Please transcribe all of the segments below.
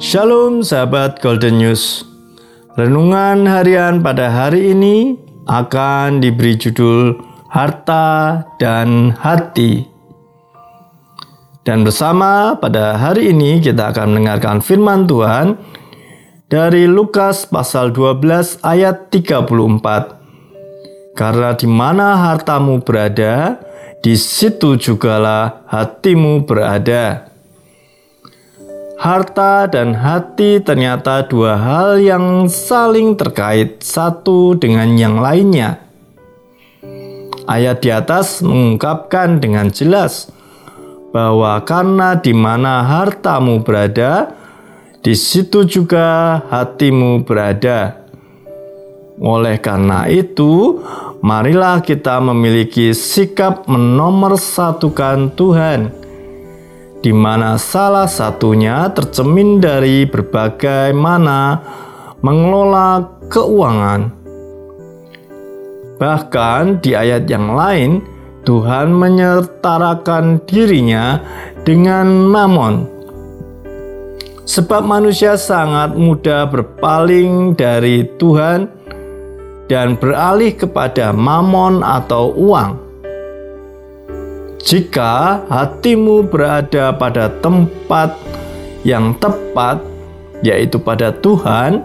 Shalom sahabat Golden News. Renungan harian pada hari ini akan diberi judul Harta dan Hati. Dan bersama pada hari ini kita akan mendengarkan firman Tuhan dari Lukas pasal 12 ayat 34. Karena di mana hartamu berada, di situ jugalah hatimu berada. Harta dan hati ternyata dua hal yang saling terkait satu dengan yang lainnya. Ayat di atas mengungkapkan dengan jelas bahwa karena di mana hartamu berada, di situ juga hatimu berada. Oleh karena itu, marilah kita memiliki sikap menomorsatukan Tuhan di mana salah satunya tercemin dari berbagai mana mengelola keuangan. Bahkan di ayat yang lain, Tuhan menyertakan dirinya dengan mamon. Sebab manusia sangat mudah berpaling dari Tuhan dan beralih kepada mamon atau uang jika hatimu berada pada tempat yang tepat, yaitu pada Tuhan,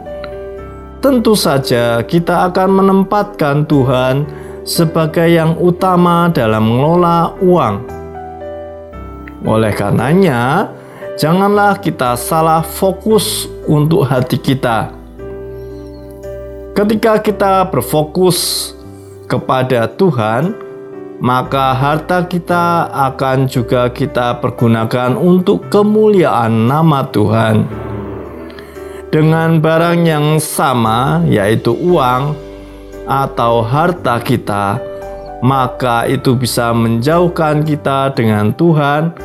tentu saja kita akan menempatkan Tuhan sebagai yang utama dalam mengelola uang. Oleh karenanya, janganlah kita salah fokus untuk hati kita. Ketika kita berfokus kepada Tuhan, maka harta kita akan juga kita pergunakan untuk kemuliaan nama Tuhan. Dengan barang yang sama, yaitu uang atau harta kita, maka itu bisa menjauhkan kita dengan Tuhan,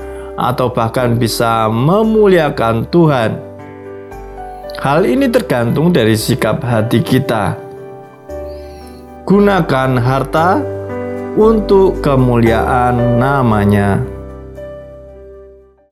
atau bahkan bisa memuliakan Tuhan. Hal ini tergantung dari sikap hati kita. Gunakan harta untuk kemuliaan namanya.